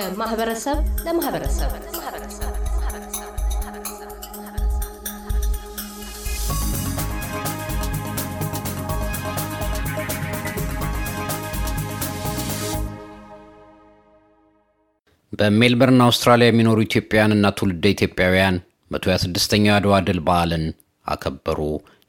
ከማህበረሰብ ለማህበረሰብ በሜልበርን አውስትራሊያ የሚኖሩ ኢትዮጵያውያንና ትውልደ ኢትዮጵያውያን 126ኛው የአድዋ ድል በዓልን አከበሩ።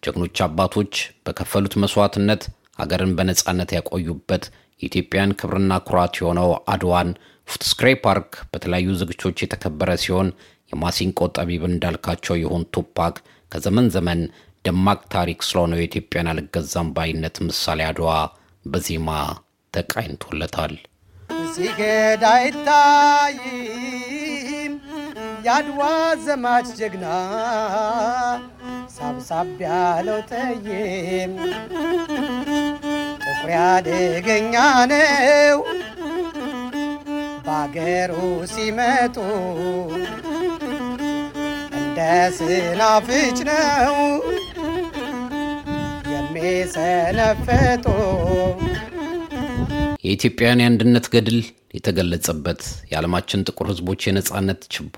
ጀግኖች አባቶች በከፈሉት መስዋዕትነት ሀገርን በነፃነት ያቆዩበት የኢትዮጵያን ክብርና ኩራት የሆነው አድዋን ፉትስክሬ ፓርክ በተለያዩ ዝግጅቶች የተከበረ ሲሆን የማሲንቆ ጠቢብ እንዳልካቸው የሆን ቱፓክ ከዘመን ዘመን ደማቅ ታሪክ ስለሆነው የኢትዮጵያን አልገዛም ባይነት ምሳሌ አድዋ በዜማ ተቃኝቶለታል። ሲገድ አይታይም የአድዋ ዘማች ጀግና ሳብሳብ ያለው ጠይም ጥቁር አደገኛ ነው። በአገሩ ሲመጡ እንደ ስናፍጭ ነው። የሚሰነፍጡ የኢትዮጵያውያን የአንድነት ገድል የተገለጸበት የዓለማችን ጥቁር ሕዝቦች የነፃነት ችቦ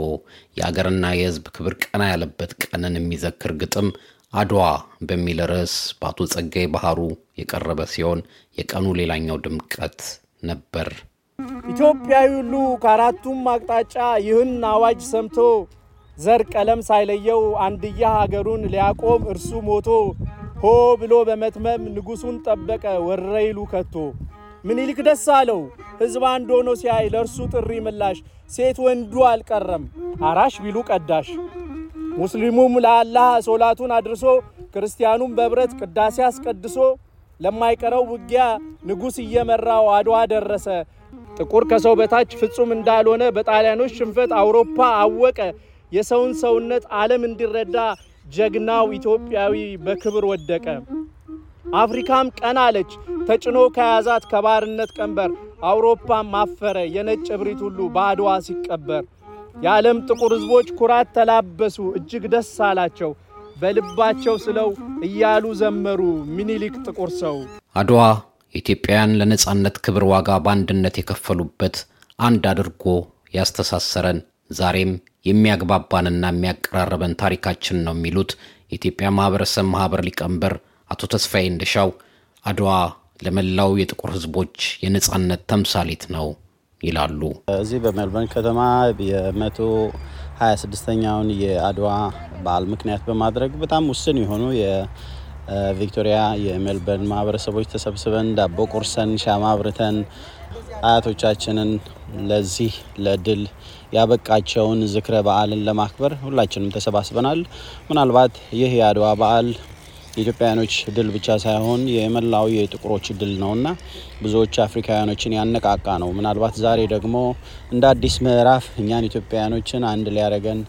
የአገርና የሕዝብ ክብር ቀና ያለበት ቀንን የሚዘክር ግጥም አድዋ በሚል ርዕስ በአቶ ጸጋይ ባህሩ የቀረበ ሲሆን የቀኑ ሌላኛው ድምቀት ነበር። ኢትዮጵያዊ ሁሉ ከአራቱም አቅጣጫ ይህን አዋጅ ሰምቶ ዘር ቀለም ሳይለየው አንድያ ሀገሩን ሊያቆም እርሱ ሞቶ ሆ ብሎ በመትመም ንጉሡን ጠበቀ ወረይሉ ከቶ። ምኒልክ ደስ አለው ሕዝብ አንድ ሆኖ ሲያይ ለእርሱ ጥሪ ምላሽ። ሴት ወንዱ አልቀረም አራሽ ቢሉ ቀዳሽ ሙስሊሙም ለአላህ ሶላቱን አድርሶ ክርስቲያኑም በብረት ቅዳሴ አስቀድሶ ለማይቀረው ውጊያ ንጉሥ እየመራው አድዋ ደረሰ። ጥቁር ከሰው በታች ፍጹም እንዳልሆነ በጣሊያኖች ሽንፈት አውሮፓ አወቀ። የሰውን ሰውነት ዓለም እንዲረዳ ጀግናው ኢትዮጵያዊ በክብር ወደቀ። አፍሪካም ቀና አለች ተጭኖ ከያዛት ከባርነት ቀንበር። አውሮፓም ማፈረ የነጭ እብሪት ሁሉ በአድዋ ሲቀበር። የዓለም ጥቁር ሕዝቦች ኩራት ተላበሱ እጅግ ደስ አላቸው። በልባቸው ስለው እያሉ ዘመሩ ሚኒሊክ ጥቁር ሰው። አድዋ የኢትዮጵያውያን ለነፃነት ክብር ዋጋ በአንድነት የከፈሉበት አንድ አድርጎ ያስተሳሰረን ዛሬም የሚያግባባንና የሚያቀራረበን ታሪካችን ነው የሚሉት የኢትዮጵያ ማህበረሰብ ማህበር ሊቀመንበር አቶ ተስፋዬ እንደሻው አድዋ ለመላው የጥቁር ህዝቦች የነፃነት ተምሳሌት ነው ይላሉ። እዚህ በሜልበርን ከተማ የመቶ 26ኛውን የአድዋ በዓል ምክንያት በማድረግ በጣም ውስን የሆኑ የቪክቶሪያ የሜልበርን ማህበረሰቦች ተሰብስበን ዳቦ ቁርሰን ሻማ አብርተን አያቶቻችንን ለዚህ ለድል ያበቃቸውን ዝክረ በዓልን ለማክበር ሁላችንም ተሰባስበናል። ምናልባት ይህ የአድዋ በዓል የኢትዮጵያውያኖች ድል ብቻ ሳይሆን የመላው የጥቁሮች ድል ነውና ብዙዎች አፍሪካውያኖችን ያነቃቃ ነው። ምናልባት ዛሬ ደግሞ እንደ አዲስ ምዕራፍ እኛን ኢትዮጵያውያኖችን አንድ ሊያደርገን፣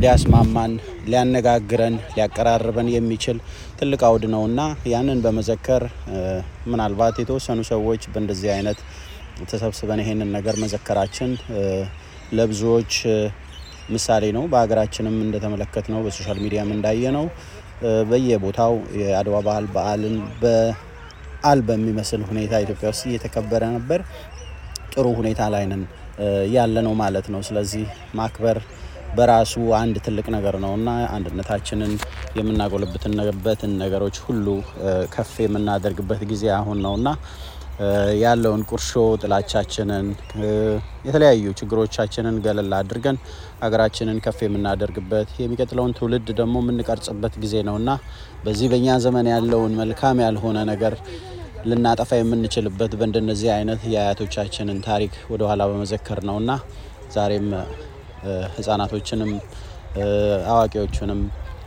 ሊያስማማን፣ ሊያነጋግረን፣ ሊያቀራርበን የሚችል ትልቅ አውድ ነውና ያንን በመዘከር ምናልባት የተወሰኑ ሰዎች በእንደዚህ አይነት ተሰብስበን ይሄንን ነገር መዘከራችን ለብዙዎች ምሳሌ ነው። በሀገራችንም እንደተመለከትነው፣ በ social media ም እንዳየነው። በየቦታው የአድዋ በዓል በዓልን በዓል በሚመስል ሁኔታ ኢትዮጵያ ውስጥ እየተከበረ ነበር። ጥሩ ሁኔታ ላይ ነን ያለነው ማለት ነው። ስለዚህ ማክበር በራሱ አንድ ትልቅ ነገር ነው እና አንድነታችንን የምናጎለብትበትን ነገሮች ሁሉ ከፍ የምናደርግበት ጊዜ አሁን ነው እና ያለውን ቁርሾ ጥላቻችንን፣ የተለያዩ ችግሮቻችንን ገለል አድርገን ሀገራችንን ከፍ የምናደርግበት የሚቀጥለውን ትውልድ ደግሞ የምንቀርጽበት ጊዜ ነው እና በዚህ በእኛ ዘመን ያለውን መልካም ያልሆነ ነገር ልናጠፋ የምንችልበት በእንደነዚህ አይነት የአያቶቻችንን ታሪክ ወደኋላ በመዘከር ነው እና ዛሬም ህጻናቶችንም አዋቂዎቹንም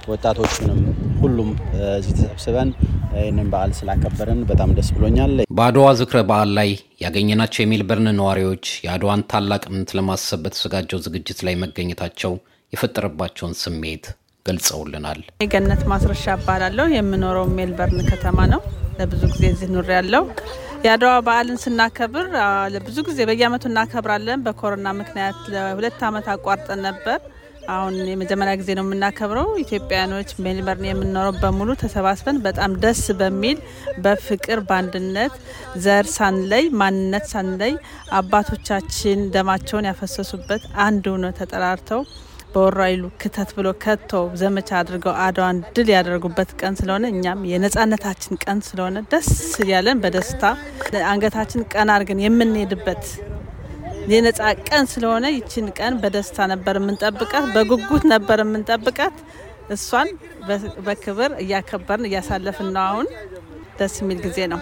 ወጣቶቹንም ሁሉም እዚህ ተሰብስበን ይህንን በዓል ስላከበርን በጣም ደስ ብሎኛል። በአድዋ ዝክረ በዓል ላይ ያገኘናቸው የሜልበርን ነዋሪዎች የአድዋን ታላቅነት ለማሰብ በተዘጋጀው ዝግጅት ላይ መገኘታቸው የፈጠረባቸውን ስሜት ገልጸውልናል። የገነት ማስረሻ እባላለሁ። የምኖረው ሜልበርን ከተማ ነው። ለብዙ ጊዜ እዚህ ኑር ያለው የአድዋ በዓልን ስናከብር ለብዙ ጊዜ በየአመቱ እናከብራለን። በኮሮና ምክንያት ለሁለት ዓመት አቋርጠን ነበር። አሁን የመጀመሪያ ጊዜ ነው የምናከብረው። ኢትዮጵያኖች ሜልበርን የምንኖረው በሙሉ ተሰባስበን በጣም ደስ በሚል በፍቅር በአንድነት ዘር ሳንለይ ማንነት ሳንለይ አባቶቻችን ደማቸውን ያፈሰሱበት አንድ ሆነው ተጠራርተው በወራይሉ ክተት ብሎ ከቶ ዘመቻ አድርገው አድዋን ድል ያደረጉበት ቀን ስለሆነ እኛም የነጻነታችን ቀን ስለሆነ ደስ እያለን በደስታ አንገታችን ቀና አድርገን የምንሄድበት የነጻ ቀን ስለሆነ ይችን ቀን በደስታ ነበር የምንጠብቃት፣ በጉጉት ነበር የምንጠብቃት። እሷን በክብር እያከበርን እያሳለፍን ነው። አሁን ደስ የሚል ጊዜ ነው።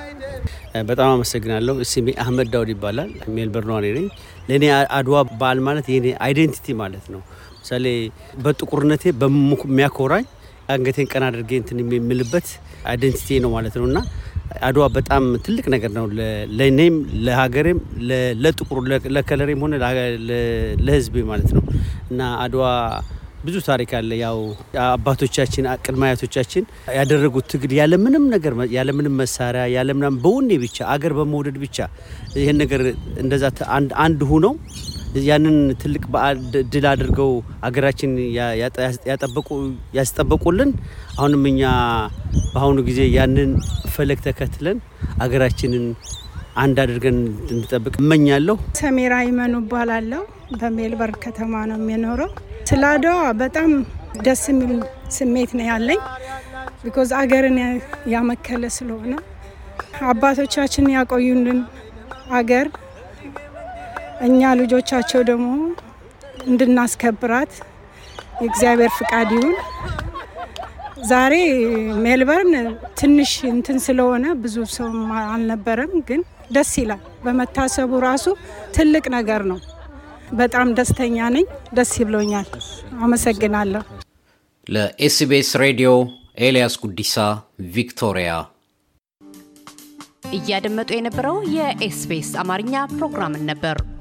በጣም አመሰግናለሁ። ስሜ አህመድ ዳውድ ይባላል። ሜልበርን ነዋሪ ነኝ። ለእኔ አድዋ በዓል ማለት የኔ identity ማለት ነው። ምሳሌ በጥቁርነቴ በሚያኮራኝ አንገቴን ቀና አድርጌ እንትን የምልበት identity ነው ማለት ነው እና አድዋ በጣም ትልቅ ነገር ነው ለእኔም ለሀገሬም ለጥቁሩ ለከለሬም ሆነ ለሕዝቤ ማለት ነው እና አድዋ ብዙ ታሪክ አለ። ያው አባቶቻችን ቅድመ አያቶቻችን ያደረጉት ትግል ያለምንም ነገር ያለምንም መሳሪያ ያለምናም በውኔ ብቻ አገር በመውደድ ብቻ ይህን ነገር እንደዛ አንድ ሁነው ያንን ትልቅ በዓል ድል አድርገው አገራችን ያስጠበቁልን አሁንም እኛ በአሁኑ ጊዜ ያንን ፈለግ ተከትለን አገራችንን አንድ አድርገን እንድጠብቅ እመኛለሁ። ሰሜራ ይመኑ እባላለሁ። በሜልበርን ከተማ ነው የሚኖረው። ስለ አድዋ በጣም ደስ የሚል ስሜት ነው ያለኝ። because አገርን ያመከለ ስለሆነ አባቶቻችን ያቆዩልን አገር እኛ ልጆቻቸው ደግሞ እንድናስከብራት የእግዚአብሔር ፍቃድ ይሁን። ዛሬ ሜልበርን ትንሽ እንትን ስለሆነ ብዙ ሰው አልነበረም፣ ግን ደስ ይላል። በመታሰቡ ራሱ ትልቅ ነገር ነው። በጣም ደስተኛ ነኝ። ደስ ይብሎኛል። አመሰግናለሁ። ለኤስቢኤስ ሬዲዮ ኤልያስ ጉዲሳ ቪክቶሪያ። እያደመጡ የነበረው የኤስቢኤስ አማርኛ ፕሮግራምን ነበር።